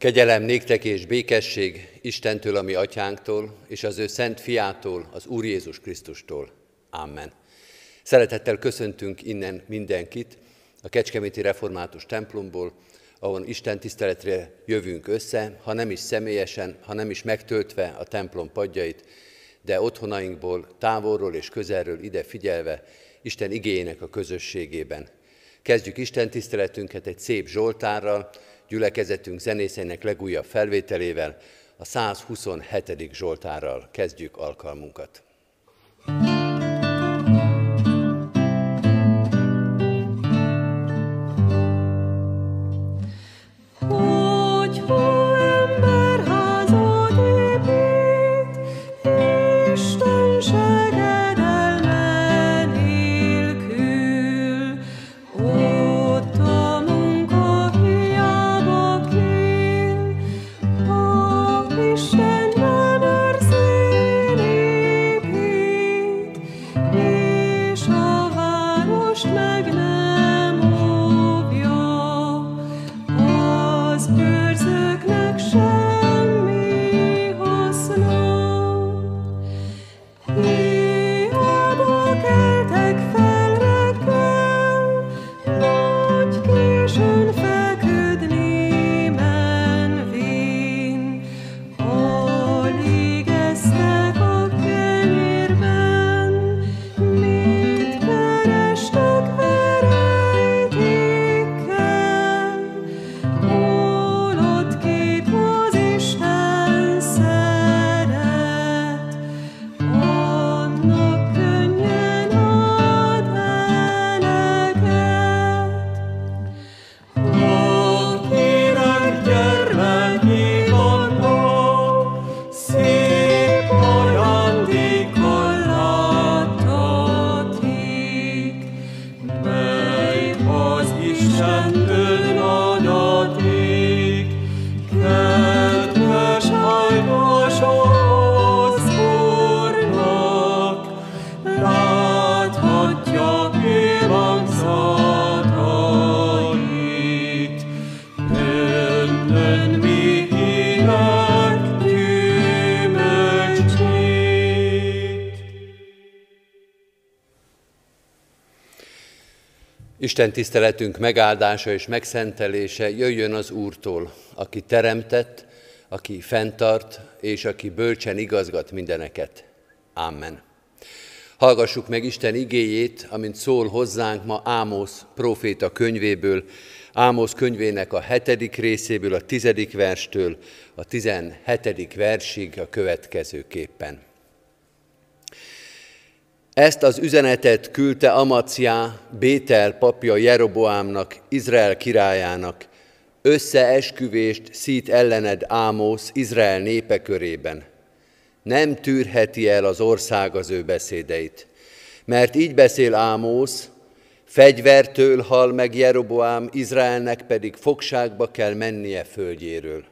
Kegyelem néktek és békesség Istentől, a mi atyánktól, és az ő szent fiától, az Úr Jézus Krisztustól. Amen. Szeretettel köszöntünk innen mindenkit a Kecskeméti Református templomból, ahol Isten tiszteletre jövünk össze, ha nem is személyesen, ha nem is megtöltve a templom padjait, de otthonainkból, távolról és közelről ide figyelve Isten igényének a közösségében. Kezdjük Isten tiszteletünket egy szép Zsoltárral, gyülekezetünk zenészeinek legújabb felvételével, a 127. Zsoltárral kezdjük alkalmunkat. Isten tiszteletünk megáldása és megszentelése jöjjön az Úrtól, aki teremtett, aki fenntart, és aki bölcsen igazgat mindeneket. Amen. Hallgassuk meg Isten igéjét, amint szól hozzánk ma Ámosz proféta könyvéből, Ámosz könyvének a hetedik részéből, a tizedik verstől a tizenhetedik versig a következőképpen. Ezt az üzenetet küldte Amaciá, Bétel papja Jeroboámnak, Izrael királyának, összeesküvést szít ellened Ámosz Izrael népe körében. Nem tűrheti el az ország az ő beszédeit, mert így beszél Ámosz, fegyvertől hal meg Jeroboám, Izraelnek pedig fogságba kell mennie földjéről.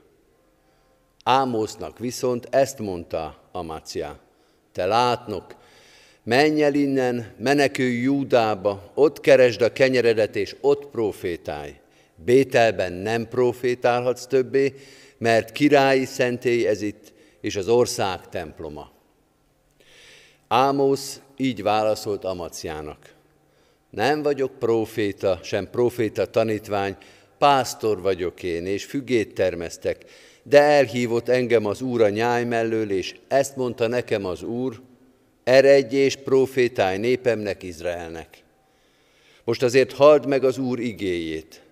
Ámosznak viszont ezt mondta Amacia, te látnok, menj el innen, menekülj Júdába, ott keresd a kenyeredet, és ott profétálj. Bételben nem profétálhatsz többé, mert királyi szentély ez itt, és az ország temploma. Ámosz így válaszolt Amaciának. Nem vagyok proféta, sem proféta tanítvány, pásztor vagyok én, és fügét termesztek, de elhívott engem az Úr a nyáj mellől, és ezt mondta nekem az Úr, eredj és profétálj népemnek, Izraelnek. Most azért halld meg az Úr igéjét.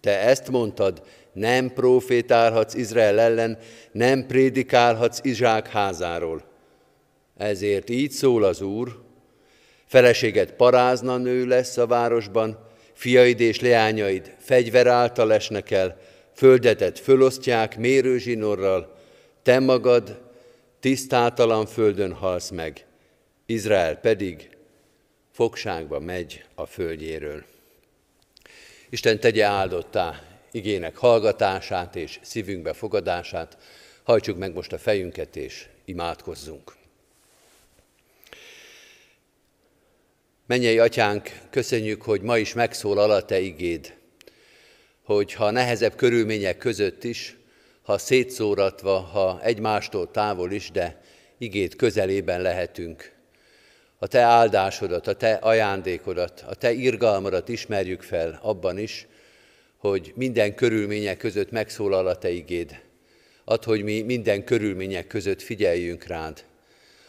Te ezt mondtad, nem profétálhatsz Izrael ellen, nem prédikálhatsz Izsák házáról. Ezért így szól az Úr, feleséged parázna nő lesz a városban, fiaid és leányaid fegyver által esnek el, földetet fölosztják mérőzsinorral, te magad tisztátalan földön halsz meg. Izrael pedig fogságba megy a földjéről. Isten tegye áldottá igének hallgatását és szívünkbe fogadását. Hajtsuk meg most a fejünket és imádkozzunk. Mennyei atyánk, köszönjük, hogy ma is megszólal a te igéd, hogy ha nehezebb körülmények között is, ha szétszóratva, ha egymástól távol is, de igét közelében lehetünk. A te áldásodat, a te ajándékodat, a te irgalmadat ismerjük fel abban is, hogy minden körülmények között megszólal a te igéd. Add, hogy mi minden körülmények között figyeljünk rád.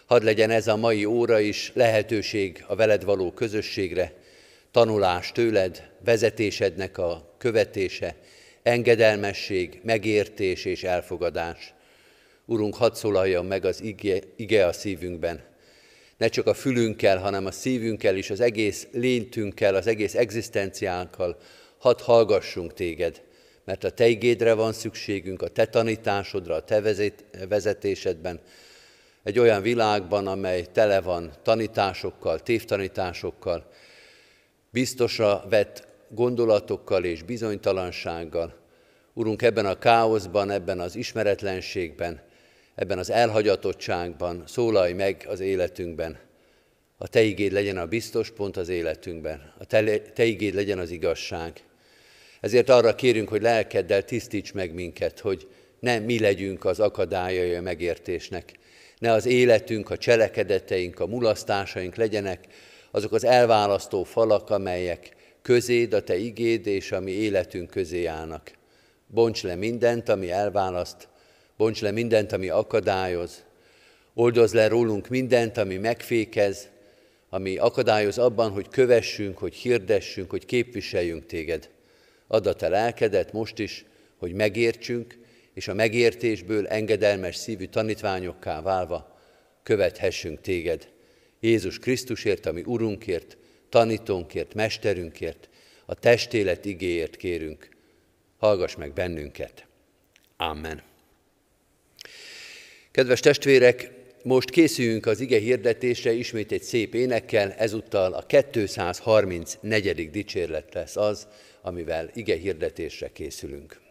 Hadd legyen ez a mai óra is lehetőség a veled való közösségre, tanulás tőled, vezetésednek a követése, engedelmesség, megértés és elfogadás. Urunk, hadd szólaljon meg az ige, ige a szívünkben. Ne csak a fülünkkel, hanem a szívünkkel is, az egész léntünkkel, az egész egzisztenciánkkal, hadd hallgassunk téged, mert a te igédre van szükségünk, a te tanításodra, a te vezetésedben, egy olyan világban, amely tele van tanításokkal, tévtanításokkal, biztosra vett gondolatokkal és bizonytalansággal. Urunk, ebben a káoszban, ebben az ismeretlenségben, ebben az elhagyatottságban szólalj meg az életünkben. A Te igéd legyen a biztos pont az életünkben. A Te, te igéd legyen az igazság. Ezért arra kérünk, hogy lelkeddel tisztíts meg minket, hogy ne mi legyünk az akadályai a megértésnek. Ne az életünk, a cselekedeteink, a mulasztásaink legyenek azok az elválasztó falak, amelyek közéd, a Te igéd és a mi életünk közé állnak. Bonts le mindent, ami elválaszt, bonts le mindent, ami akadályoz, oldoz le rólunk mindent, ami megfékez, ami akadályoz abban, hogy kövessünk, hogy hirdessünk, hogy képviseljünk téged. Add a te lelkedet most is, hogy megértsünk, és a megértésből engedelmes szívű tanítványokká válva követhessünk téged. Jézus Krisztusért, ami Urunkért, tanítónkért, mesterünkért, a testélet igéért kérünk. Hallgass meg bennünket. Amen. Kedves testvérek, most készüljünk az ige hirdetésre ismét egy szép énekkel, ezúttal a 234. dicsérlet lesz az, amivel ige hirdetésre készülünk.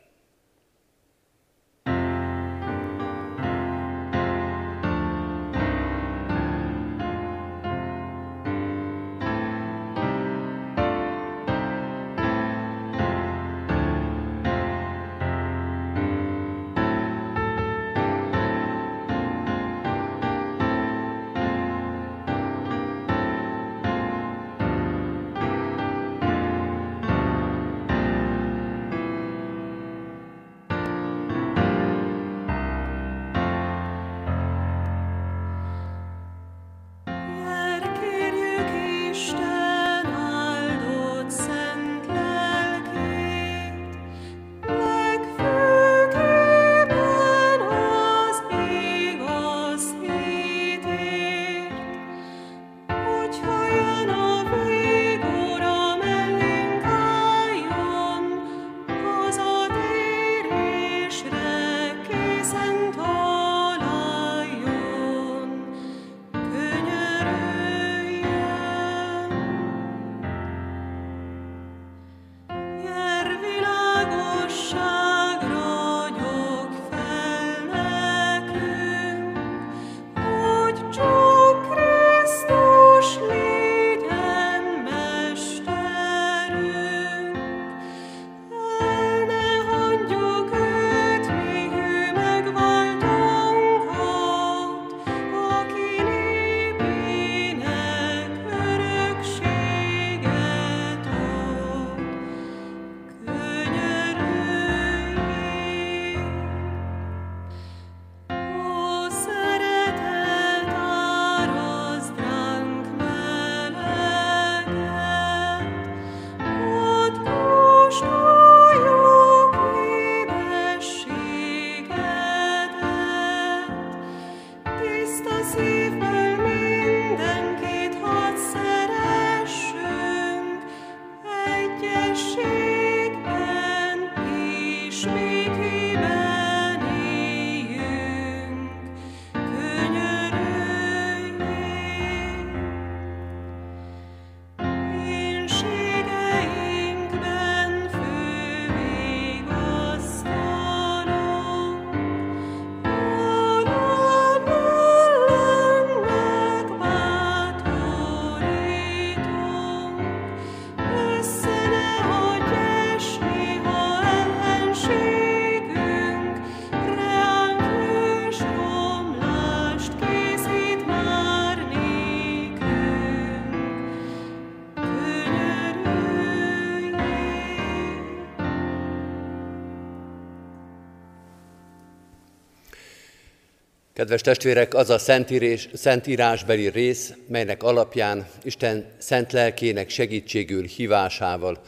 Kedves testvérek, az a szentírás, szentírásbeli rész, melynek alapján Isten szent lelkének segítségül hívásával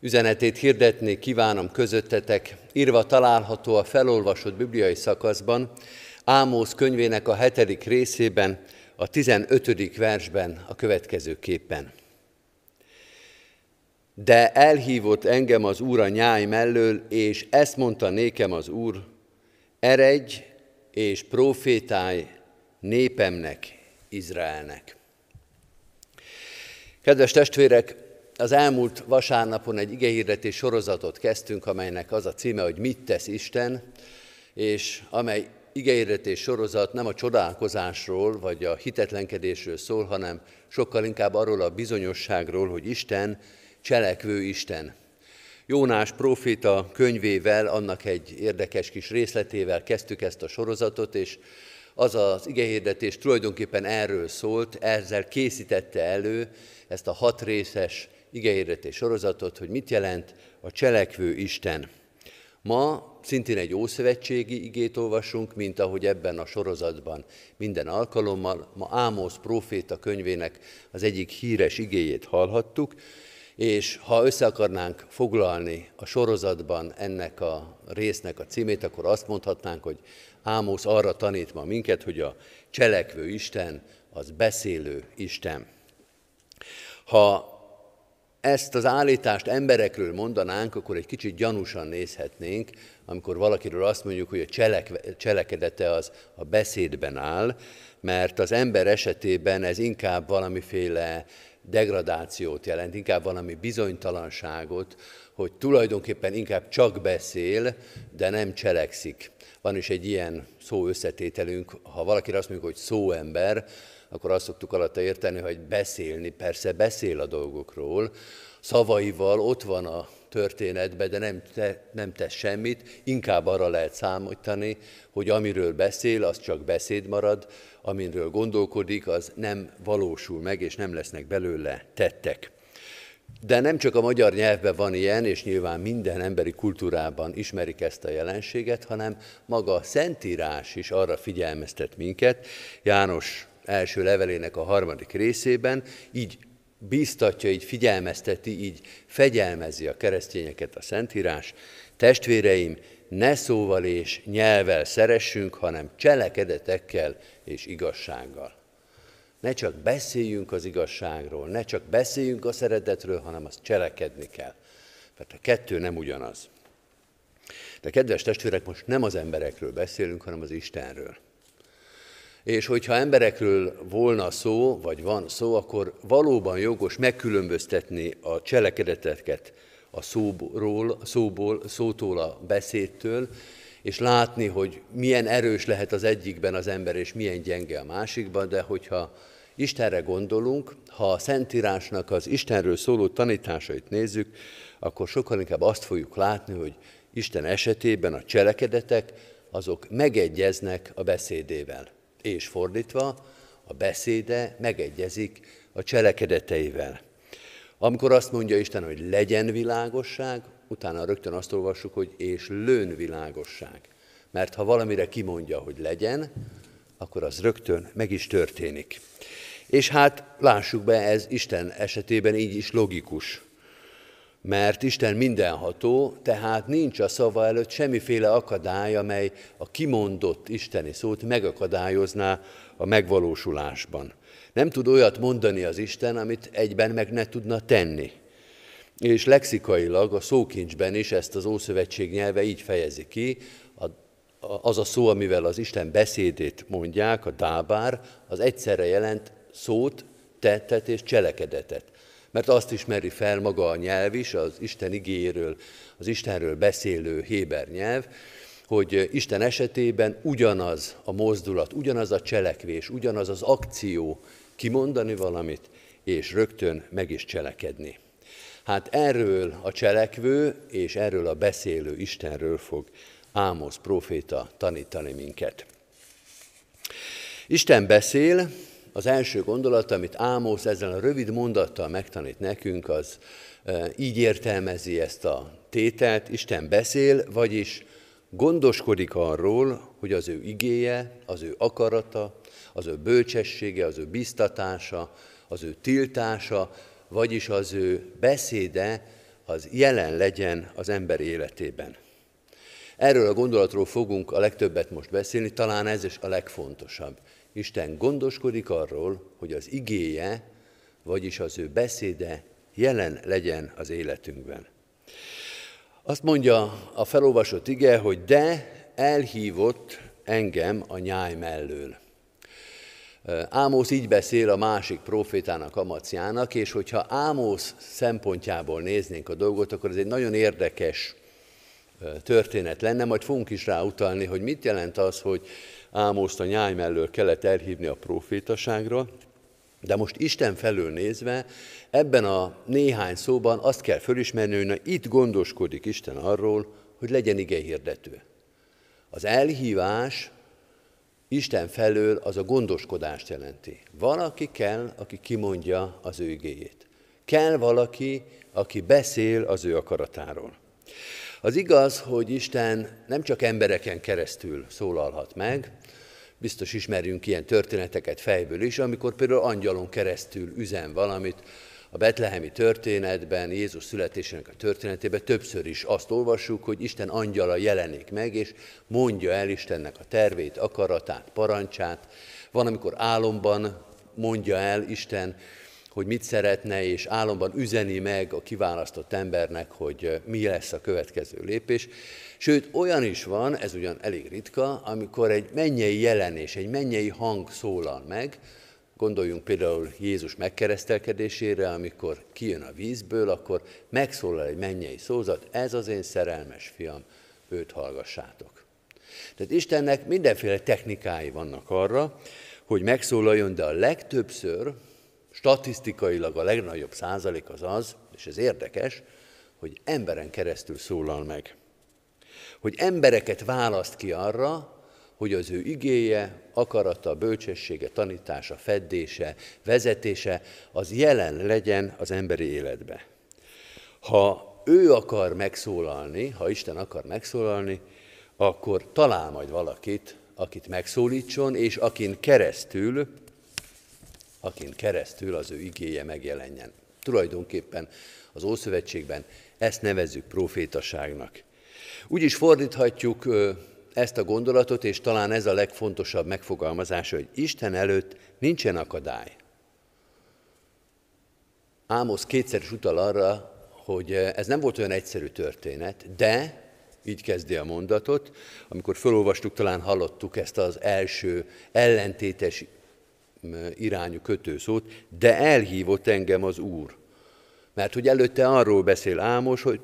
üzenetét hirdetni kívánom közöttetek, írva található a felolvasott bibliai szakaszban, Ámóz könyvének a hetedik részében, a 15. versben a következőképpen. De elhívott engem az Úr a nyáj mellől, és ezt mondta nékem az Úr, eredj és profétálj népemnek, Izraelnek. Kedves testvérek, az elmúlt vasárnapon egy igehirdetés sorozatot kezdtünk, amelynek az a címe, hogy mit tesz Isten, és amely igehirdetés sorozat nem a csodálkozásról vagy a hitetlenkedésről szól, hanem sokkal inkább arról a bizonyosságról, hogy Isten cselekvő Isten. Jónás proféta könyvével, annak egy érdekes kis részletével kezdtük ezt a sorozatot, és az az igehirdetés tulajdonképpen erről szólt, ezzel készítette elő ezt a hat részes igehirdetés sorozatot, hogy mit jelent a cselekvő Isten. Ma szintén egy ószövetségi igét olvasunk, mint ahogy ebben a sorozatban minden alkalommal. Ma Ámosz proféta könyvének az egyik híres igéjét hallhattuk, és ha össze akarnánk foglalni a sorozatban ennek a résznek a címét, akkor azt mondhatnánk, hogy Ámosz arra tanít ma minket, hogy a cselekvő Isten az beszélő Isten. Ha ezt az állítást emberekről mondanánk, akkor egy kicsit gyanúsan nézhetnénk, amikor valakiről azt mondjuk, hogy a cselek, cselekedete az a beszédben áll, mert az ember esetében ez inkább valamiféle degradációt jelent, inkább valami bizonytalanságot, hogy tulajdonképpen inkább csak beszél, de nem cselekszik. Van is egy ilyen szó összetételünk, ha valaki azt mondjuk, hogy szóember, akkor azt szoktuk alatta érteni, hogy beszélni, persze beszél a dolgokról, szavaival ott van a történetben, de nem, te, nem tesz semmit, inkább arra lehet számítani, hogy amiről beszél, az csak beszéd marad, amiről gondolkodik, az nem valósul meg, és nem lesznek belőle tettek. De nem csak a magyar nyelvben van ilyen, és nyilván minden emberi kultúrában ismerik ezt a jelenséget, hanem maga a Szentírás is arra figyelmeztet minket. János első levelének a harmadik részében így bíztatja, így figyelmezteti, így fegyelmezi a keresztényeket a Szentírás. Testvéreim, ne szóval és nyelvel szeressünk, hanem cselekedetekkel és igazsággal. Ne csak beszéljünk az igazságról, ne csak beszéljünk a szeretetről, hanem azt cselekedni kell. Mert a kettő nem ugyanaz. De kedves testvérek, most nem az emberekről beszélünk, hanem az Istenről. És hogyha emberekről volna szó, vagy van szó, akkor valóban jogos megkülönböztetni a cselekedeteket a szóból, szóból, szótól, a beszédtől, és látni, hogy milyen erős lehet az egyikben az ember, és milyen gyenge a másikban, de hogyha Istenre gondolunk, ha a Szentírásnak az Istenről szóló tanításait nézzük, akkor sokkal inkább azt fogjuk látni, hogy Isten esetében a cselekedetek azok megegyeznek a beszédével és fordítva, a beszéde megegyezik a cselekedeteivel. Amikor azt mondja Isten, hogy legyen világosság, utána rögtön azt olvassuk, hogy és lőn világosság. Mert ha valamire kimondja, hogy legyen, akkor az rögtön meg is történik. És hát lássuk be, ez Isten esetében így is logikus mert Isten mindenható, tehát nincs a szava előtt semmiféle akadály, amely a kimondott isteni szót megakadályozná a megvalósulásban. Nem tud olyat mondani az Isten, amit egyben meg ne tudna tenni. És lexikailag a szókincsben is ezt az Ószövetség nyelve így fejezi ki, az a szó, amivel az Isten beszédét mondják, a dábár, az egyszerre jelent szót, tettet és cselekedetet mert azt ismeri fel maga a nyelv is, az Isten igéről, az Istenről beszélő héber nyelv, hogy Isten esetében ugyanaz a mozdulat, ugyanaz a cselekvés, ugyanaz az akció kimondani valamit, és rögtön meg is cselekedni. Hát erről a cselekvő és erről a beszélő Istenről fog Ámosz proféta tanítani minket. Isten beszél, az első gondolat, amit Ámosz ezzel a rövid mondattal megtanít nekünk, az így értelmezi ezt a tételt, Isten beszél, vagyis gondoskodik arról, hogy az ő igéje, az ő akarata, az ő bölcsessége, az ő biztatása, az ő tiltása, vagyis az ő beszéde, az jelen legyen az ember életében. Erről a gondolatról fogunk a legtöbbet most beszélni, talán ez is a legfontosabb. Isten gondoskodik arról, hogy az igéje, vagyis az ő beszéde jelen legyen az életünkben. Azt mondja a felolvasott ige, hogy de elhívott engem a nyáj mellől. Ámos így beszél a másik profétának, Amaciának, és hogyha Ámos szempontjából néznénk a dolgot, akkor ez egy nagyon érdekes történet lenne, majd fogunk is rá hogy mit jelent az, hogy Ámoszt a nyáj mellől kellett elhívni a profétaságra, de most Isten felől nézve, ebben a néhány szóban azt kell fölismerni, hogy itt gondoskodik Isten arról, hogy legyen ige hirdető. Az elhívás Isten felől az a gondoskodást jelenti. Valaki kell, aki kimondja az ő igéjét. Kell valaki, aki beszél az ő akaratáról. Az igaz, hogy Isten nem csak embereken keresztül szólalhat meg, biztos ismerjünk ilyen történeteket fejből is, amikor például angyalon keresztül üzen valamit, a betlehemi történetben, Jézus születésének a történetében többször is azt olvassuk, hogy Isten angyala jelenik meg, és mondja el Istennek a tervét, akaratát, parancsát. Van, amikor álomban mondja el Isten, hogy mit szeretne, és álomban üzeni meg a kiválasztott embernek, hogy mi lesz a következő lépés. Sőt, olyan is van, ez ugyan elég ritka, amikor egy mennyei jelenés, egy mennyei hang szólal meg, Gondoljunk például Jézus megkeresztelkedésére, amikor kijön a vízből, akkor megszólal egy mennyei szózat, ez az én szerelmes fiam, őt hallgassátok. Tehát Istennek mindenféle technikái vannak arra, hogy megszólaljon, de a legtöbbször, statisztikailag a legnagyobb százalék az az, és ez érdekes, hogy emberen keresztül szólal meg. Hogy embereket választ ki arra, hogy az ő igéje, akarata, bölcsessége, tanítása, feddése, vezetése az jelen legyen az emberi életbe. Ha ő akar megszólalni, ha Isten akar megszólalni, akkor talál majd valakit, akit megszólítson, és akin keresztül, akin keresztül az ő igéje megjelenjen. Tulajdonképpen az Ószövetségben ezt nevezzük profétaságnak. Úgy is fordíthatjuk ezt a gondolatot, és talán ez a legfontosabb megfogalmazása, hogy Isten előtt nincsen akadály. Ámosz kétszer is utal arra, hogy ez nem volt olyan egyszerű történet, de, így kezdi a mondatot, amikor felolvastuk, talán hallottuk ezt az első ellentétes irányú kötőszót, de elhívott engem az Úr. Mert hogy előtte arról beszél Ámos, hogy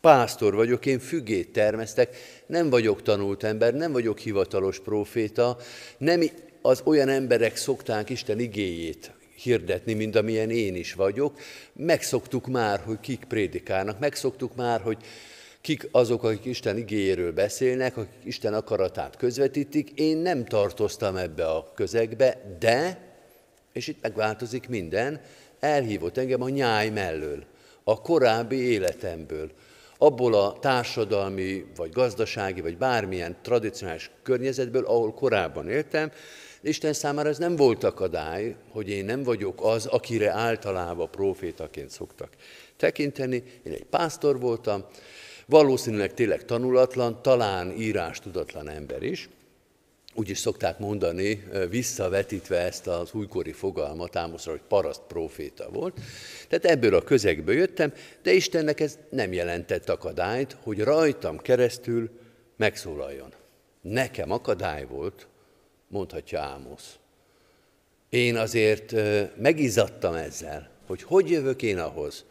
Pásztor vagyok, én fügét termesztek, nem vagyok tanult ember, nem vagyok hivatalos proféta, nem az olyan emberek szokták Isten igéjét hirdetni, mint amilyen én is vagyok. Megszoktuk már, hogy kik prédikálnak, megszoktuk már, hogy kik azok, akik Isten igéjéről beszélnek, akik Isten akaratát közvetítik. Én nem tartoztam ebbe a közegbe, de, és itt megváltozik minden, elhívott engem a nyáj mellől, a korábbi életemből, abból a társadalmi, vagy gazdasági, vagy bármilyen tradicionális környezetből, ahol korábban éltem, Isten számára ez nem volt akadály, hogy én nem vagyok az, akire általában profétaként szoktak tekinteni. Én egy pásztor voltam, valószínűleg tényleg tanulatlan, talán írás tudatlan ember is, úgy is szokták mondani, visszavetítve ezt az újkori fogalmat Ámoszra, hogy paraszt proféta volt. Tehát ebből a közegből jöttem, de Istennek ez nem jelentett akadályt, hogy rajtam keresztül megszólaljon. Nekem akadály volt, mondhatja Ámosz. Én azért megizadtam ezzel, hogy hogy jövök én ahhoz,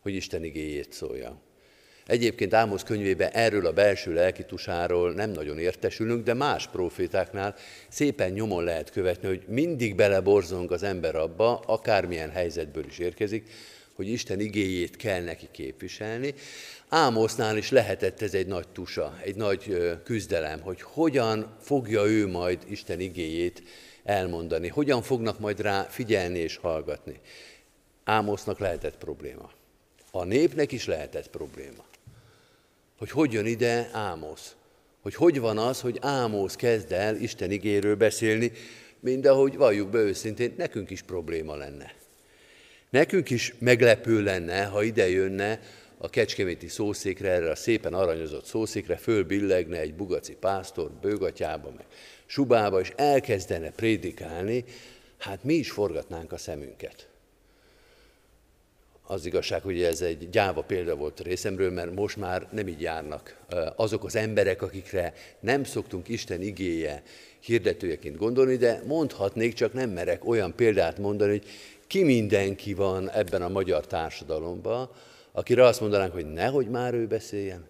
hogy Isten igéjét szóljam. Egyébként Ámosz könyvében erről a belső lelkitusáról nem nagyon értesülünk, de más profétáknál szépen nyomon lehet követni, hogy mindig beleborzong az ember abba, akármilyen helyzetből is érkezik, hogy Isten igéjét kell neki képviselni. Ámosznál is lehetett ez egy nagy tusa, egy nagy küzdelem, hogy hogyan fogja ő majd Isten igéjét elmondani, hogyan fognak majd rá figyelni és hallgatni. Ámosznak lehetett probléma. A népnek is lehetett probléma hogy hogy jön ide Ámosz. hogy hogy van az, hogy Ámóz kezd el Isten igéről beszélni, mint ahogy valljuk be őszintén, nekünk is probléma lenne. Nekünk is meglepő lenne, ha ide jönne a kecskeméti szószékre, erre a szépen aranyozott szószékre, fölbillegne egy bugaci pásztor bőgatyába, meg subába, és elkezdene prédikálni, hát mi is forgatnánk a szemünket. Az igazság, hogy ez egy gyáva példa volt részemről, mert most már nem így járnak azok az emberek, akikre nem szoktunk Isten igéje hirdetőjeként gondolni, de mondhatnék, csak nem merek olyan példát mondani, hogy ki mindenki van ebben a magyar társadalomban, akire azt mondanánk, hogy nehogy már ő beszéljen,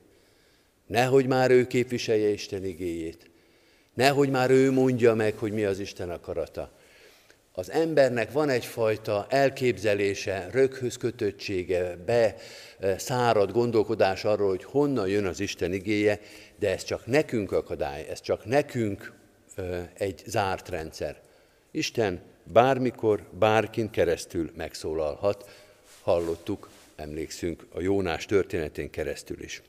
nehogy már ő képviselje Isten igéjét, nehogy már ő mondja meg, hogy mi az Isten akarata. Az embernek van egyfajta elképzelése, röghöz kötöttsége, be szárad gondolkodás arról, hogy honnan jön az Isten igéje, de ez csak nekünk akadály, ez csak nekünk egy zárt rendszer. Isten bármikor, bárkin keresztül megszólalhat. Hallottuk, emlékszünk a Jónás történetén keresztül is.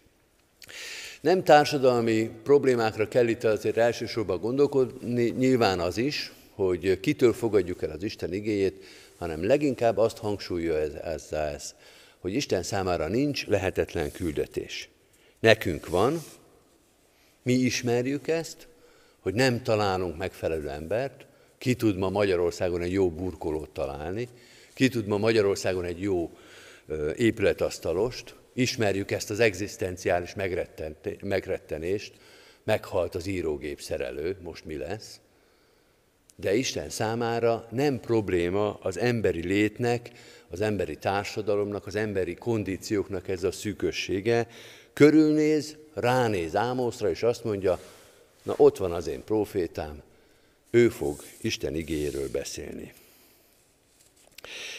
Nem társadalmi problémákra kell itt azért elsősorban gondolkodni, nyilván az is, hogy kitől fogadjuk el az Isten igéjét, hanem leginkább azt hangsúlyozza ez, hogy Isten számára nincs lehetetlen küldetés. Nekünk van, mi ismerjük ezt, hogy nem találunk megfelelő embert, ki tud ma Magyarországon egy jó burkolót találni, ki tud ma Magyarországon egy jó épületasztalost, ismerjük ezt az egzisztenciális megrettenést, meghalt az írógép szerelő, most mi lesz? De Isten számára nem probléma az emberi létnek, az emberi társadalomnak, az emberi kondícióknak ez a szűkössége. Körülnéz, ránéz Ámoszra, és azt mondja, na ott van az én profétám, ő fog Isten igéről beszélni.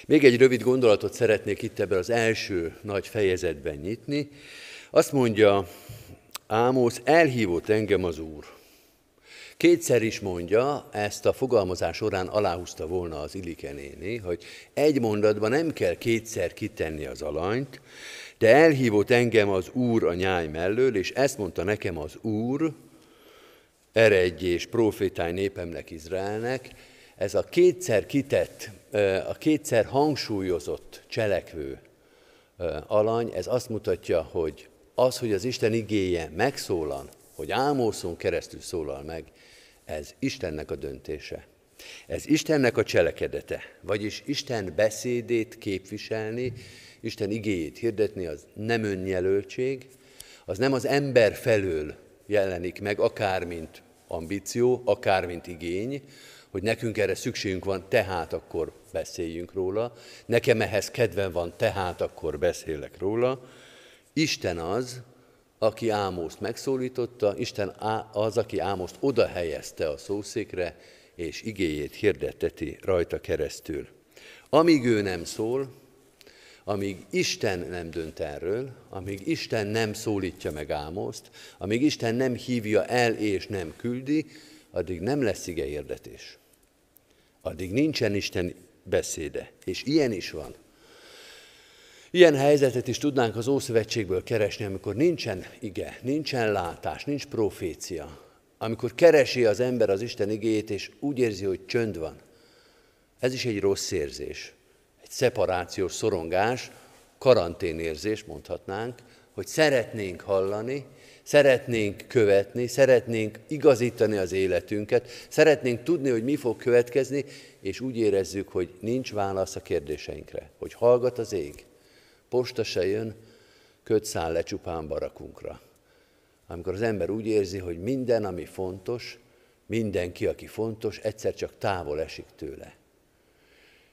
Még egy rövid gondolatot szeretnék itt ebben az első nagy fejezetben nyitni. Azt mondja Ámosz, elhívott engem az Úr. Kétszer is mondja, ezt a fogalmazás során aláhúzta volna az Ilike néni, hogy egy mondatban nem kell kétszer kitenni az alanyt, de elhívott engem az Úr a nyáj mellől, és ezt mondta nekem az Úr, eredj és profétáj népemnek, Izraelnek, ez a kétszer kitett, a kétszer hangsúlyozott cselekvő alany, ez azt mutatja, hogy az, hogy az Isten igéje megszólal, hogy Ámószon keresztül szólal meg, ez Istennek a döntése. Ez Istennek a cselekedete, vagyis Isten beszédét képviselni, Isten igéjét hirdetni, az nem önjelöltség, az nem az ember felől jelenik meg, akár mint ambíció, akár mint igény, hogy nekünk erre szükségünk van, tehát akkor beszéljünk róla, nekem ehhez kedvem van, tehát akkor beszélek róla. Isten az, aki Ámoszt megszólította, Isten az, aki Ámoszt oda helyezte a szószékre, és igéjét hirdetteti rajta keresztül. Amíg ő nem szól, amíg Isten nem dönt erről, amíg Isten nem szólítja meg Ámoszt, amíg Isten nem hívja el és nem küldi, addig nem lesz ige hirdetés. Addig nincsen Isten beszéde. És ilyen is van. Ilyen helyzetet is tudnánk az Ószövetségből keresni, amikor nincsen ige, nincsen látás, nincs profécia. Amikor keresi az ember az Isten igéjét, és úgy érzi, hogy csönd van. Ez is egy rossz érzés. Egy szeparációs szorongás, karanténérzés mondhatnánk, hogy szeretnénk hallani, szeretnénk követni, szeretnénk igazítani az életünket, szeretnénk tudni, hogy mi fog következni, és úgy érezzük, hogy nincs válasz a kérdéseinkre, hogy hallgat az ég, posta se jön, köt száll le csupán barakunkra. Amikor az ember úgy érzi, hogy minden, ami fontos, mindenki, aki fontos, egyszer csak távol esik tőle.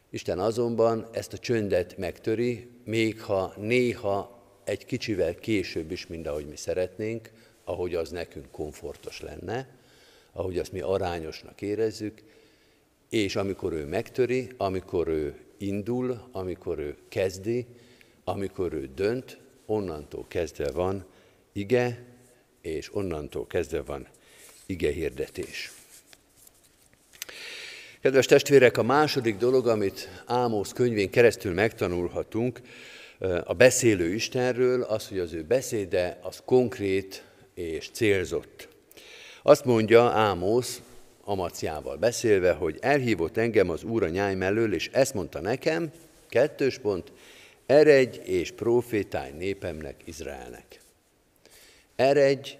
Isten azonban ezt a csöndet megtöri, még ha néha egy kicsivel később is, mint ahogy mi szeretnénk, ahogy az nekünk komfortos lenne, ahogy azt mi arányosnak érezzük, és amikor ő megtöri, amikor ő indul, amikor ő kezdi, amikor ő dönt, onnantól kezdve van ige, és onnantól kezdve van ige hirdetés. Kedves testvérek, a második dolog, amit Ámos könyvén keresztül megtanulhatunk, a beszélő Istenről, az, hogy az ő beszéde az konkrét és célzott. Azt mondja Ámosz, Amaciával beszélve, hogy elhívott engem az úr a nyáj mellől, és ezt mondta nekem, kettős pont, eredj és profétálj népemnek, Izraelnek. Eredj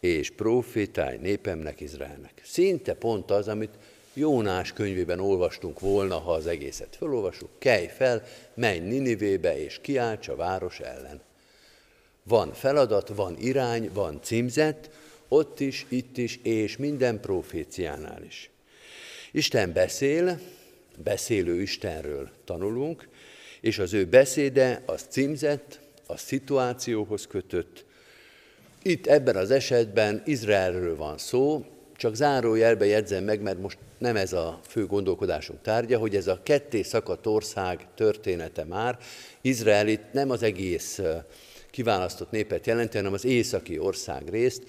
és profétálj népemnek, Izraelnek. Szinte pont az, amit Jónás könyvében olvastunk volna, ha az egészet felolvasjuk, kelj fel, menj Ninivébe és kiálts a város ellen. Van feladat, van irány, van címzet, ott is, itt is, és minden proféciánál is. Isten beszél, beszélő Istenről tanulunk, és az ő beszéde az címzett, a szituációhoz kötött. Itt ebben az esetben Izraelről van szó, csak zárójelbe jegyzem meg, mert most nem ez a fő gondolkodásunk tárgya, hogy ez a ketté szakadt ország története már. Izrael itt nem az egész kiválasztott népet jelenti, hanem az északi országrészt,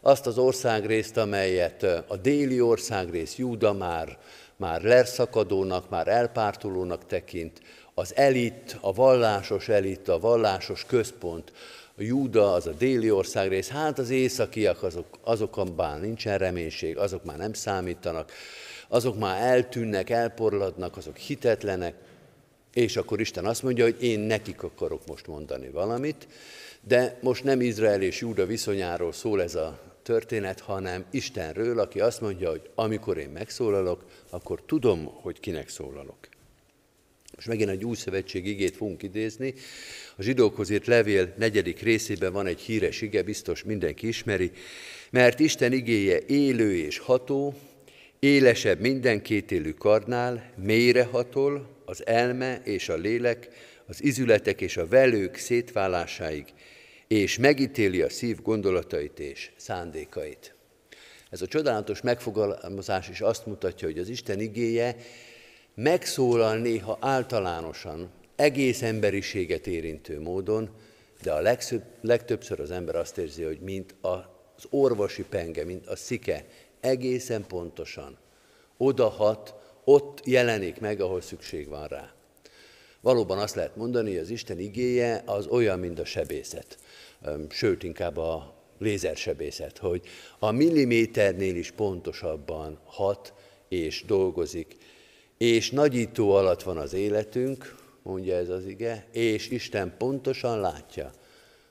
azt az országrészt, amelyet a déli országrész Júda már, már lerszakadónak, már elpártolónak tekint, az elit, a vallásos elit, a vallásos központ, a Júda, az a déli országrész, hát az északiak, azok, azokban nincsen reménység, azok már nem számítanak, azok már eltűnnek, elporladnak, azok hitetlenek, és akkor Isten azt mondja, hogy én nekik akarok most mondani valamit, de most nem Izrael és Júda viszonyáról szól ez a történet, hanem Istenről, aki azt mondja, hogy amikor én megszólalok, akkor tudom, hogy kinek szólalok. Most megint egy új szövetség igét fogunk idézni. A zsidókhoz írt levél negyedik részében van egy híres ige, biztos mindenki ismeri, mert Isten igéje élő és ható, élesebb minden kétélű karnál, mélyre hatol, az elme és a lélek, az izületek és a velők szétválásáig, és megítéli a szív gondolatait és szándékait. Ez a csodálatos megfogalmazás is azt mutatja, hogy az Isten igéje megszólal néha általánosan, egész emberiséget érintő módon, de a legszöbb, legtöbbször az ember azt érzi, hogy mint az orvosi penge, mint a szike, egészen pontosan odahat, ott jelenik meg, ahol szükség van rá. Valóban azt lehet mondani, hogy az Isten igéje az olyan, mint a sebészet, sőt inkább a lézersebészet, hogy a milliméternél is pontosabban hat és dolgozik, és nagyító alatt van az életünk, mondja ez az ige, és Isten pontosan látja,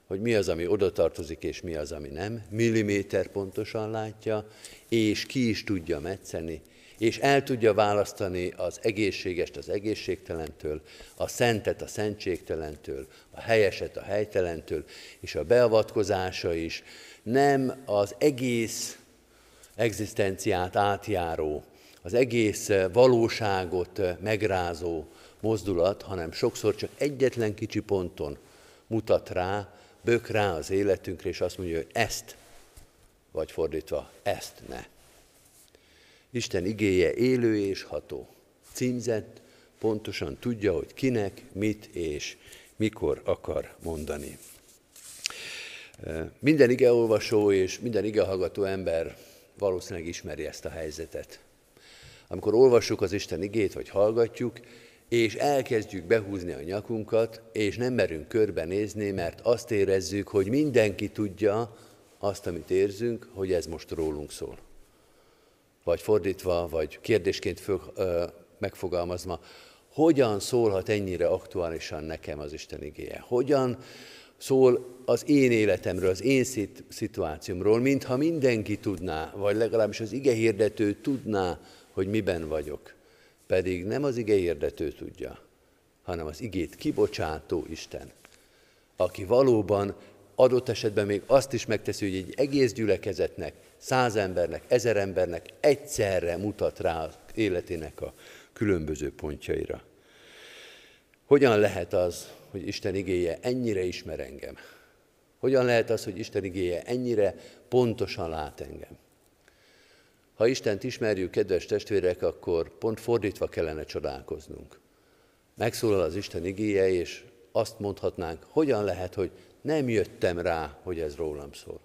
hogy mi az, ami oda tartozik, és mi az, ami nem. Milliméter pontosan látja, és ki is tudja metszeni, és el tudja választani az egészségest az egészségtelentől, a szentet a szentségtelentől, a helyeset a helytelentől, és a beavatkozása is nem az egész egzisztenciát átjáró, az egész valóságot megrázó mozdulat, hanem sokszor csak egyetlen kicsi ponton mutat rá, bök rá az életünkre, és azt mondja, hogy ezt, vagy fordítva, ezt ne. Isten igéje élő és ható. Címzett, pontosan tudja, hogy kinek, mit és mikor akar mondani. Minden igeolvasó és minden igehallgató ember valószínűleg ismeri ezt a helyzetet. Amikor olvassuk az Isten igét, vagy hallgatjuk, és elkezdjük behúzni a nyakunkat, és nem merünk körbenézni, mert azt érezzük, hogy mindenki tudja azt, amit érzünk, hogy ez most rólunk szól vagy fordítva, vagy kérdésként föl, ö, megfogalmazva, hogyan szólhat ennyire aktuálisan nekem az Isten igéje? Hogyan szól az én életemről, az én szituációmról, mintha mindenki tudná, vagy legalábbis az ige hirdető tudná, hogy miben vagyok. Pedig nem az ige hirdető tudja, hanem az igét kibocsátó Isten, aki valóban adott esetben még azt is megteszi, hogy egy egész gyülekezetnek száz embernek, ezer embernek egyszerre mutat rá az életének a különböző pontjaira. Hogyan lehet az, hogy Isten igéje ennyire ismer engem? Hogyan lehet az, hogy Isten igéje ennyire pontosan lát engem? Ha Istent ismerjük, kedves testvérek, akkor pont fordítva kellene csodálkoznunk. Megszólal az Isten igéje, és azt mondhatnánk, hogyan lehet, hogy nem jöttem rá, hogy ez rólam szól.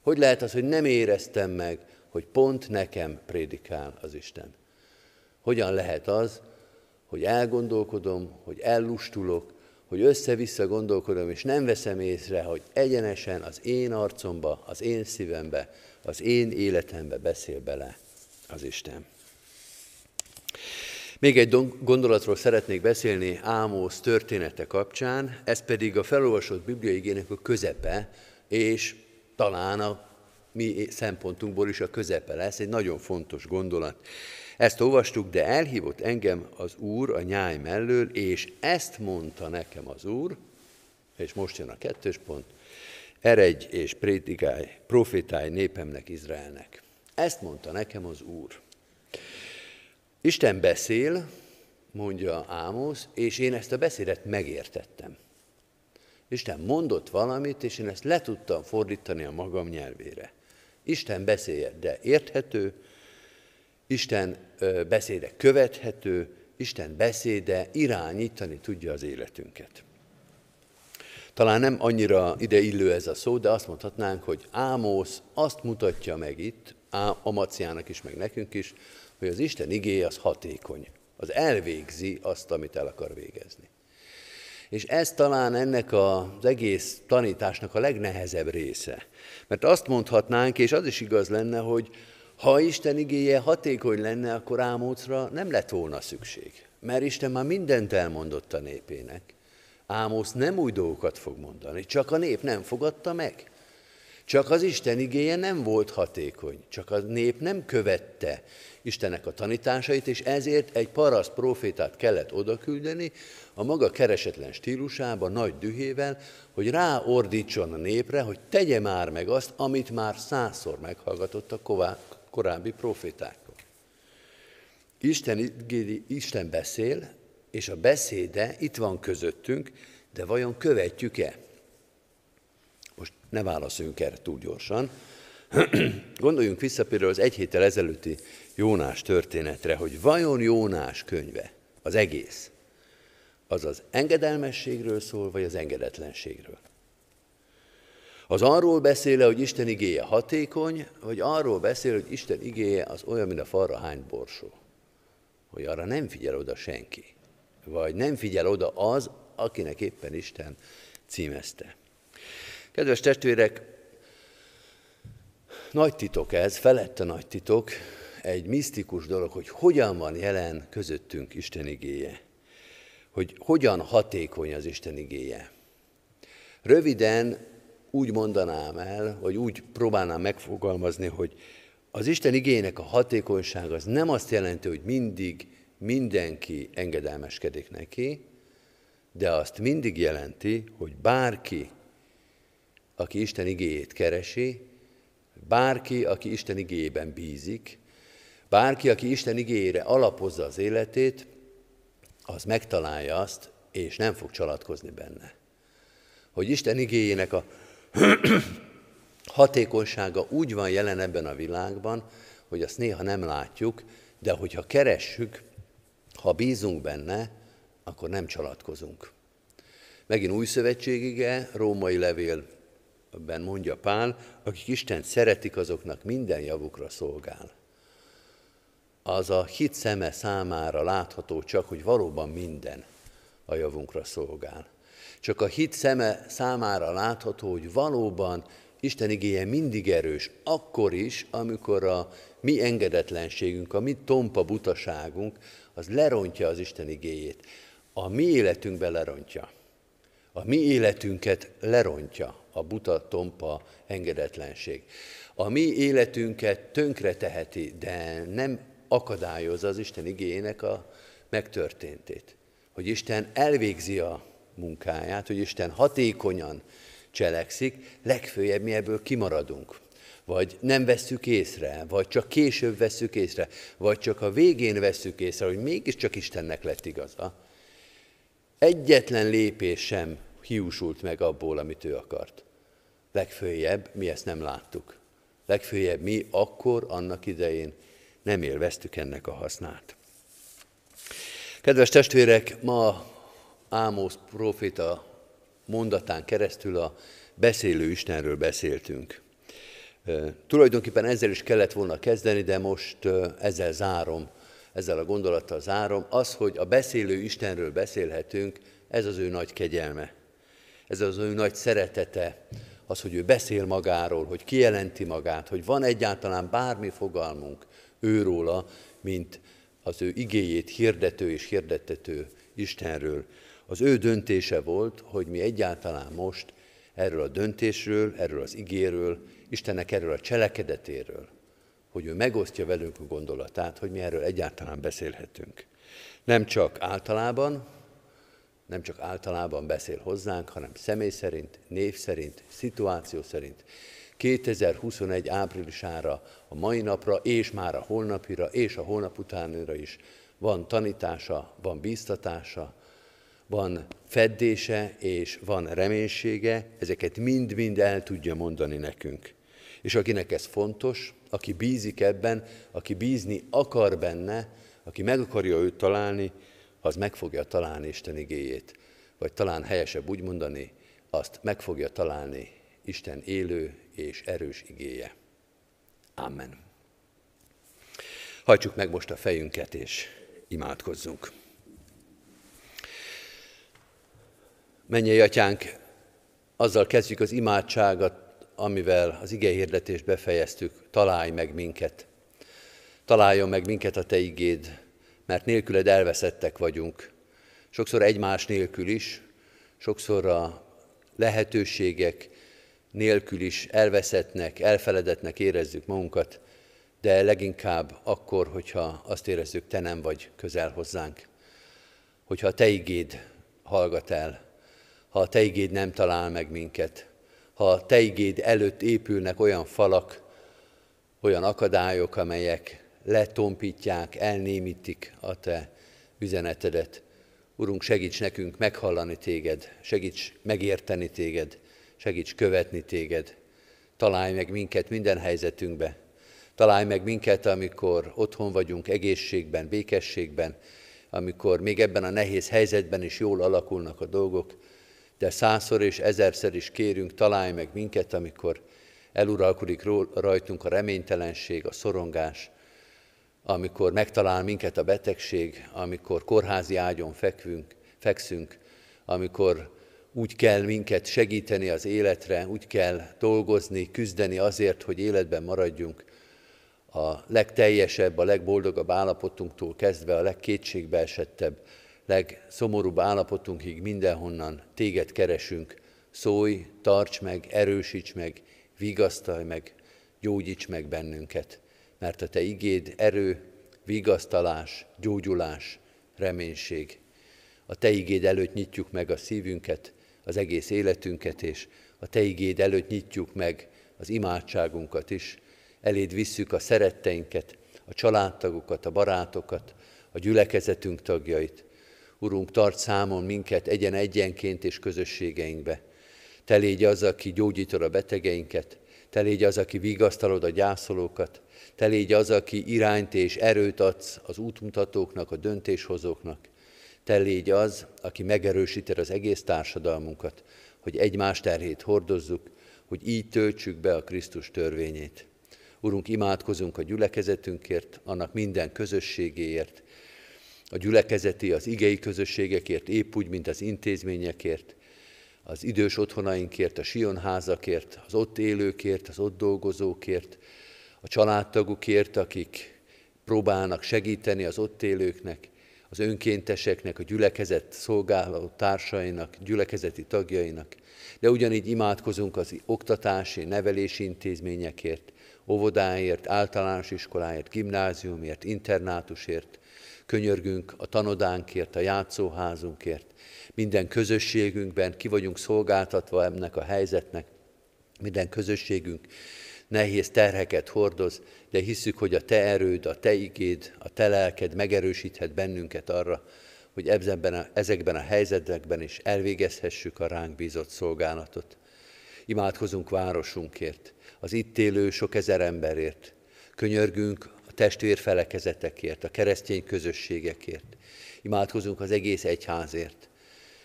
Hogy lehet az, hogy nem éreztem meg, hogy pont nekem prédikál az Isten? Hogyan lehet az, hogy elgondolkodom, hogy ellustulok, hogy össze-vissza gondolkodom, és nem veszem észre, hogy egyenesen az én arcomba, az én szívembe, az én életembe beszél bele az Isten. Még egy gondolatról szeretnék beszélni Ámos története kapcsán, ez pedig a felolvasott bibliaigének a közepe, és talán a mi szempontunkból is a közepe lesz, egy nagyon fontos gondolat. Ezt olvastuk, de elhívott engem az Úr a nyáj mellől, és ezt mondta nekem az Úr, és most jön a kettős pont, eredj és prédikálj, profitálj népemnek, Izraelnek. Ezt mondta nekem az Úr. Isten beszél, mondja Ámosz, és én ezt a beszédet megértettem. Isten mondott valamit, és én ezt le tudtam fordítani a magam nyelvére. Isten beszélje, de érthető, Isten beszéde követhető, Isten beszéde irányítani tudja az életünket. Talán nem annyira ide illő ez a szó, de azt mondhatnánk, hogy Ámosz azt mutatja meg itt, Amaciának is, meg nekünk is, hogy az Isten igéje az hatékony, az elvégzi azt, amit el akar végezni. És ez talán ennek az egész tanításnak a legnehezebb része. Mert azt mondhatnánk, és az is igaz lenne, hogy ha Isten igéje hatékony lenne, akkor Ámócra nem lett volna szükség. Mert Isten már mindent elmondott a népének. Ámosz nem új dolgokat fog mondani, csak a nép nem fogadta meg. Csak az Isten igéje nem volt hatékony, csak a nép nem követte Istennek a tanításait, és ezért egy paraszt profétát kellett odaküldeni a maga keresetlen stílusában, nagy dühével, hogy ráordítson a népre, hogy tegye már meg azt, amit már százszor meghallgatott a korábbi profétáktól. Isten, Isten beszél, és a beszéde itt van közöttünk, de vajon követjük-e? Most ne válaszoljunk erre túl gyorsan. Gondoljunk vissza például az egy héttel ezelőtti Jónás történetre, hogy vajon Jónás könyve, az egész, az az engedelmességről szól, vagy az engedetlenségről? Az arról beszél hogy Isten igéje hatékony, vagy arról beszél, hogy Isten igéje az olyan, mint a falra hány borsó? Hogy arra nem figyel oda senki. Vagy nem figyel oda az, akinek éppen Isten címezte. Kedves testvérek, nagy titok ez, felette nagy titok, egy misztikus dolog, hogy hogyan van jelen közöttünk Isten igéje. Hogy hogyan hatékony az Isten igéje. Röviden úgy mondanám el, vagy úgy próbálnám megfogalmazni, hogy az Isten igények a hatékonyság az nem azt jelenti, hogy mindig mindenki engedelmeskedik neki, de azt mindig jelenti, hogy bárki, aki Isten igéjét keresi, bárki, aki Isten igéjében bízik, bárki, aki Isten igéjére alapozza az életét, az megtalálja azt, és nem fog csalatkozni benne. Hogy Isten igéjének a hatékonysága úgy van jelen ebben a világban, hogy azt néha nem látjuk, de hogyha keressük, ha bízunk benne, akkor nem csalatkozunk. Megint új szövetségige, római levélben mondja Pál, akik Isten szeretik, azoknak minden javukra szolgál. Az a hit szeme számára látható csak, hogy valóban minden a javunkra szolgál. Csak a hit szeme számára látható, hogy valóban Isten igéje mindig erős, akkor is, amikor a mi engedetlenségünk, a mi tompa butaságunk, az lerontja az Isten igéjét. A mi életünkbe lerontja. A mi életünket lerontja a buta, tompa engedetlenség. A mi életünket tönkre teheti, de nem akadályozza az Isten igényének a megtörténtét. Hogy Isten elvégzi a munkáját, hogy Isten hatékonyan cselekszik, legfőjebb mi ebből kimaradunk. Vagy nem vesszük észre, vagy csak később vesszük észre, vagy csak a végén vesszük észre, hogy mégiscsak Istennek lett igaza. Egyetlen lépés sem hiúsult meg abból, amit ő akart. Legfőjebb mi ezt nem láttuk. Legfőjebb mi akkor, annak idején nem élveztük ennek a hasznát. Kedves testvérek, ma Ámos proféta mondatán keresztül a beszélő Istenről beszéltünk. Tulajdonképpen ezzel is kellett volna kezdeni, de most ezzel zárom, ezzel a gondolattal zárom. Az, hogy a beszélő Istenről beszélhetünk, Ez az ő nagy kegyelme, ez az ő nagy szeretete, az, hogy ő beszél magáról, hogy kijelenti magát, hogy van egyáltalán bármi fogalmunk őróla, mint az ő igéjét hirdető és hirdettető Istenről. Az ő döntése volt, hogy mi egyáltalán most erről a döntésről, erről az igéről, Istennek erről a cselekedetéről, hogy ő megosztja velünk a gondolatát, hogy mi erről egyáltalán beszélhetünk. Nem csak általában, nem csak általában beszél hozzánk, hanem személy szerint, név szerint, szituáció szerint. 2021 áprilisára, a mai napra, és már a holnapira, és a holnap utánira is van tanítása, van bíztatása, van feddése, és van reménysége, ezeket mind-mind el tudja mondani nekünk. És akinek ez fontos, aki bízik ebben, aki bízni akar benne, aki meg akarja őt találni, az meg fogja találni Isten igéjét. Vagy talán helyesebb úgy mondani, azt meg fogja találni Isten élő és erős igéje. Amen. Hajtsuk meg most a fejünket, és imádkozzunk. Mennyei atyánk, azzal kezdjük az imádságot, amivel az ige hirdetést befejeztük, találj meg minket. Találjon meg minket a Te igéd, mert nélküled elveszettek vagyunk. Sokszor egymás nélkül is, sokszor a lehetőségek nélkül is elveszettnek, elfeledetnek érezzük magunkat, de leginkább akkor, hogyha azt érezzük, Te nem vagy közel hozzánk. Hogyha a Te igéd hallgat el, ha a Te igéd nem talál meg minket, ha Te igéd előtt épülnek olyan falak, olyan akadályok, amelyek letompítják, elnémítik a Te üzenetedet. Urunk, segíts nekünk meghallani Téged, segíts megérteni Téged, segíts követni Téged. Találj meg minket minden helyzetünkbe. Találj meg minket, amikor otthon vagyunk, egészségben, békességben, amikor még ebben a nehéz helyzetben is jól alakulnak a dolgok, de százszor és ezerszer is kérünk, találj meg minket, amikor eluralkodik rajtunk a reménytelenség, a szorongás, amikor megtalál minket a betegség, amikor kórházi ágyon fekvünk, fekszünk, amikor úgy kell minket segíteni az életre, úgy kell dolgozni, küzdeni azért, hogy életben maradjunk, a legteljesebb, a legboldogabb állapotunktól kezdve a legkétségbeesettebb, legszomorúbb állapotunkig mindenhonnan téged keresünk. Szólj, tarts meg, erősíts meg, vigasztalj meg, gyógyíts meg bennünket, mert a Te igéd erő, vigasztalás, gyógyulás, reménység. A Te igéd előtt nyitjuk meg a szívünket, az egész életünket, és a Te igéd előtt nyitjuk meg az imádságunkat is, eléd visszük a szeretteinket, a családtagokat, a barátokat, a gyülekezetünk tagjait, Urunk, tart számon minket egyen-egyenként és közösségeinkbe. Te légy az, aki gyógyítod a betegeinket, Te légy az, aki vigasztalod a gyászolókat, Te légy az, aki irányt és erőt adsz az útmutatóknak, a döntéshozóknak. Te légy az, aki megerősíted az egész társadalmunkat, hogy egymás terhét hordozzuk, hogy így töltsük be a Krisztus törvényét. Urunk, imádkozunk a gyülekezetünkért, annak minden közösségéért, a gyülekezeti, az igei közösségekért, épp úgy, mint az intézményekért, az idős otthonainkért, a sionházakért, az ott élőkért, az ott dolgozókért, a családtagukért, akik próbálnak segíteni az ott élőknek, az önkénteseknek, a gyülekezet szolgáló társainak, gyülekezeti tagjainak, de ugyanígy imádkozunk az oktatási, nevelési intézményekért, óvodáért, általános iskoláért, gimnáziumért, internátusért, könyörgünk a tanodánkért, a játszóházunkért, minden közösségünkben ki vagyunk szolgáltatva ennek a helyzetnek, minden közösségünk nehéz terheket hordoz, de hiszük, hogy a Te erőd, a Te igéd, a Te lelked megerősíthet bennünket arra, hogy ebben a, ezekben a helyzetekben is elvégezhessük a ránk bízott szolgálatot. Imádkozunk városunkért, az itt élő sok ezer emberért. Könyörgünk testvérfelekezetekért, a keresztény közösségekért. Imádkozunk az egész egyházért.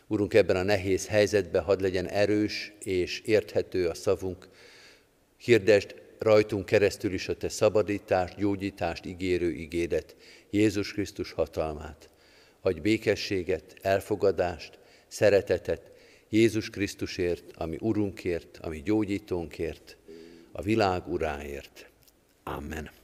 Urunk, ebben a nehéz helyzetben hadd legyen erős és érthető a szavunk. Hirdest rajtunk keresztül is a Te szabadítást, gyógyítást ígérő igédet, Jézus Krisztus hatalmát. Adj békességet, elfogadást, szeretetet Jézus Krisztusért, ami Urunkért, ami gyógyítónkért, a világ uráért. Amen.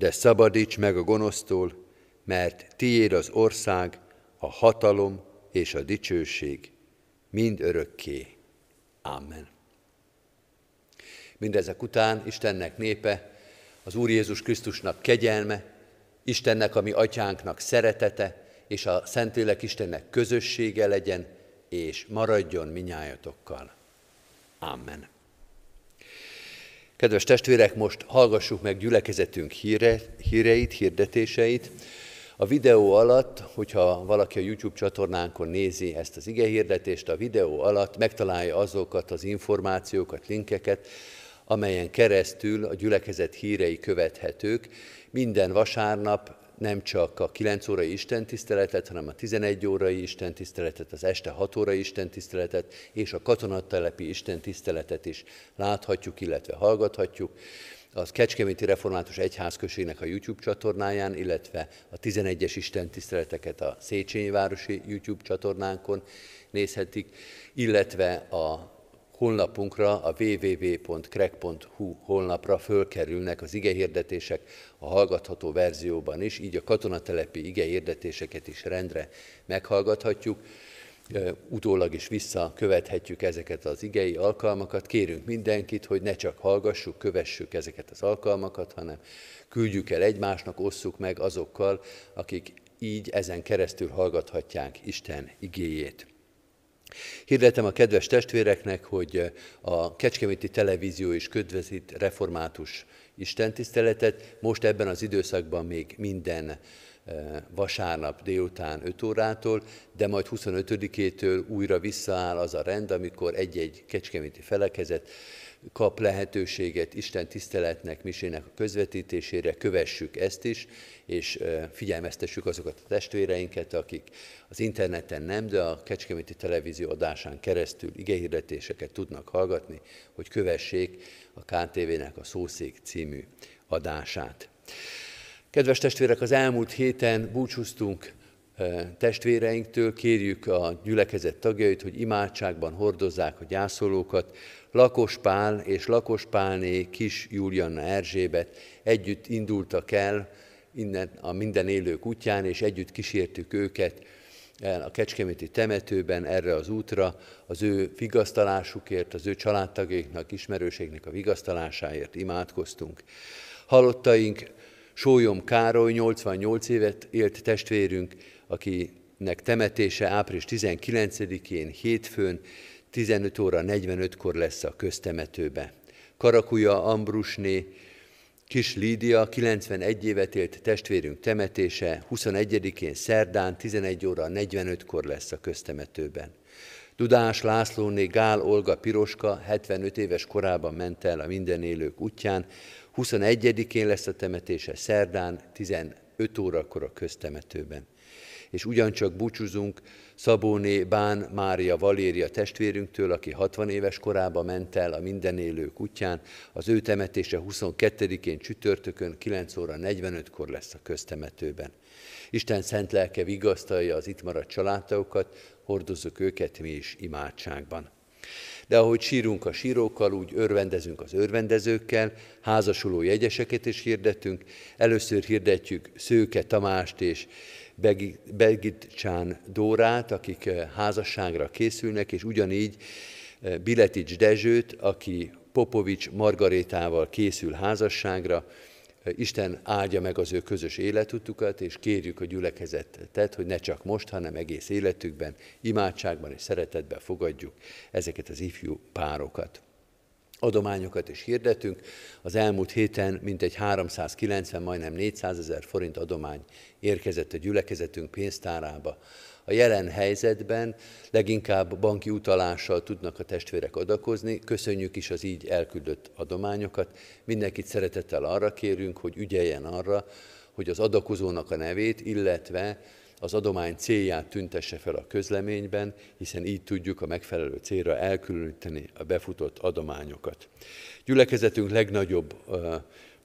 de szabadíts meg a gonosztól, mert tiéd az ország, a hatalom és a dicsőség, mind örökké. Amen. Mindezek után Istennek népe, az Úr Jézus Krisztusnak kegyelme, Istennek, ami atyánknak szeretete, és a Szentlélek Istennek közössége legyen, és maradjon minnyájatokkal. Amen. Kedves testvérek, most hallgassuk meg gyülekezetünk híre, híreit, hirdetéseit. A videó alatt, hogyha valaki a YouTube csatornánkon nézi ezt az ige hirdetést, a videó alatt megtalálja azokat az információkat, linkeket, amelyen keresztül a gyülekezet hírei követhetők. Minden vasárnap nem csak a 9 órai istentiszteletet, hanem a 11 órai istentiszteletet, az este 6 órai istentiszteletet és a katonatelepi istentiszteletet is láthatjuk, illetve hallgathatjuk. Az Kecskeméti Református Egyházközségnek a YouTube csatornáján, illetve a 11-es istentiszteleteket a Széchenyi Városi YouTube csatornánkon nézhetik, illetve a honlapunkra, a www.crack.hu honlapra fölkerülnek az igehirdetések a hallgatható verzióban is, így a katonatelepi igehirdetéseket is rendre meghallgathatjuk, utólag is visszakövethetjük ezeket az igei alkalmakat. Kérünk mindenkit, hogy ne csak hallgassuk, kövessük ezeket az alkalmakat, hanem küldjük el egymásnak, osszuk meg azokkal, akik így ezen keresztül hallgathatják Isten igéjét. Hirdetem a kedves testvéreknek, hogy a Kecskeméti Televízió is ködvezít református istentiszteletet. Most ebben az időszakban még minden vasárnap délután 5 órától, de majd 25-től újra visszaáll az a rend, amikor egy-egy kecskeméti felekezet kap lehetőséget Isten tiszteletnek, misének a közvetítésére, kövessük ezt is, és figyelmeztessük azokat a testvéreinket, akik az interneten nem, de a Kecskeméti Televízió adásán keresztül igehirdetéseket tudnak hallgatni, hogy kövessék a KTV-nek a Szószék című adását. Kedves testvérek, az elmúlt héten búcsúztunk testvéreinktől, kérjük a gyülekezet tagjait, hogy imádságban hordozzák a gyászolókat, Lakos Pál és Lakos Pálné kis Julianna Erzsébet együtt indultak el innen a minden élők útján, és együtt kísértük őket a Kecskeméti temetőben erre az útra, az ő vigasztalásukért, az ő családtagjaiknak, ismerőségnek a vigasztalásáért imádkoztunk. Halottaink Sólyom Károly, 88 évet élt testvérünk, akinek temetése április 19-én hétfőn 15 óra 45-kor lesz a köztemetőbe. Karakuja Ambrusné, Kis Lídia, 91 évet élt testvérünk temetése, 21-én szerdán 11 óra 45-kor lesz a köztemetőben. Dudás Lászlóné Gál Olga Piroska 75 éves korában ment el a minden élők útján, 21-én lesz a temetése szerdán 15 órakor a köztemetőben. És ugyancsak búcsúzunk Szabóné Bán Mária Valéria testvérünktől, aki 60 éves korában ment el a minden élők útján. Az ő temetése 22-én csütörtökön 9 óra 45-kor lesz a köztemetőben. Isten szent lelke vigasztalja az itt maradt családtagokat, hordozzuk őket mi is imádságban. De ahogy sírunk a sírókkal, úgy örvendezünk az örvendezőkkel, házasuló jegyeseket is hirdettünk. Először hirdetjük Szőke Tamást és Begit Dórát, akik eh, házasságra készülnek, és ugyanígy eh, Biletics Dezsőt, aki Popovics Margarétával készül házasságra, eh, Isten áldja meg az ő közös életutukat, és kérjük a gyülekezetet, hogy ne csak most, hanem egész életükben, imádságban és szeretetben fogadjuk ezeket az ifjú párokat adományokat is hirdetünk. Az elmúlt héten mintegy 390, majdnem 400 ezer forint adomány érkezett a gyülekezetünk pénztárába A jelen helyzetben leginkább banki utalással tudnak a testvérek adakozni. Köszönjük is az így elküldött adományokat. Mindenkit szeretettel arra kérünk, hogy ügyeljen arra, hogy az adakozónak a nevét, illetve az adomány célját tüntesse fel a közleményben, hiszen így tudjuk a megfelelő célra elkülöníteni a befutott adományokat. Gyülekezetünk legnagyobb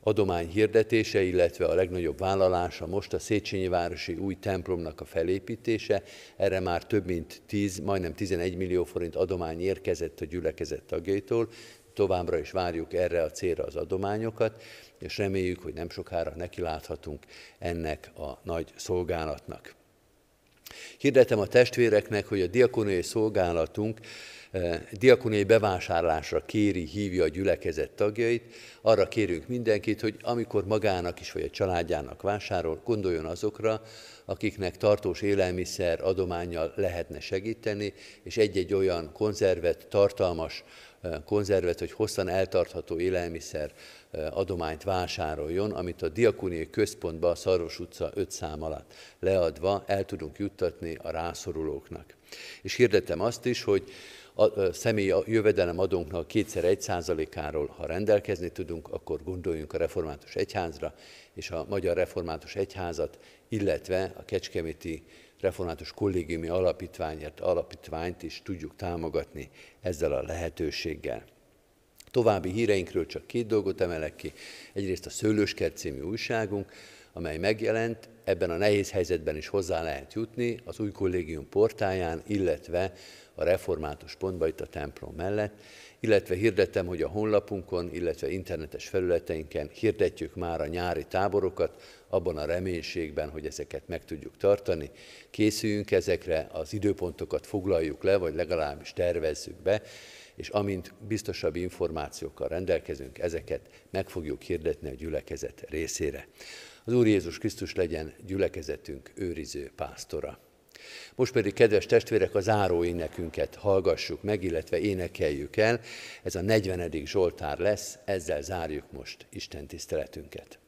adomány hirdetése, illetve a legnagyobb vállalása most a Széchenyi Városi új templomnak a felépítése. Erre már több mint 10, majdnem 11 millió forint adomány érkezett a gyülekezet tagjaitól. Továbbra is várjuk erre a célra az adományokat, és reméljük, hogy nem sokára nekiláthatunk ennek a nagy szolgálatnak. Hirdetem a testvéreknek, hogy a diakoniai szolgálatunk diakoniai bevásárlásra kéri, hívja a gyülekezet tagjait. Arra kérünk mindenkit, hogy amikor magának is vagy a családjának vásárol, gondoljon azokra, akiknek tartós élelmiszer adományjal lehetne segíteni, és egy-egy olyan konzervet, tartalmas konzervet, hogy hosszan eltartható élelmiszer adományt vásároljon, amit a Diakóniai Központba a Szaros utca 5 szám alatt leadva el tudunk juttatni a rászorulóknak. És hirdetem azt is, hogy a személyi jövedelem adónknak kétszer egy százalékáról, ha rendelkezni tudunk, akkor gondoljunk a Református Egyházra és a Magyar Református Egyházat, illetve a Kecskeméti Református Kollégiumi Alapítványért alapítványt is tudjuk támogatni ezzel a lehetőséggel. További híreinkről csak két dolgot emelek ki. Egyrészt a Szőlőskert című újságunk, amely megjelent, ebben a nehéz helyzetben is hozzá lehet jutni az új kollégium portáján, illetve a református pontba itt a templom mellett, illetve hirdettem, hogy a honlapunkon, illetve internetes felületeinken hirdetjük már a nyári táborokat, abban a reménységben, hogy ezeket meg tudjuk tartani. Készüljünk ezekre, az időpontokat foglaljuk le, vagy legalábbis tervezzük be, és amint biztosabb információkkal rendelkezünk, ezeket meg fogjuk hirdetni a gyülekezet részére. Az Úr Jézus Krisztus legyen gyülekezetünk őriző pásztora. Most pedig, kedves testvérek, a záró énekünket hallgassuk meg, illetve énekeljük el. Ez a 40. Zsoltár lesz, ezzel zárjuk most Isten tiszteletünket.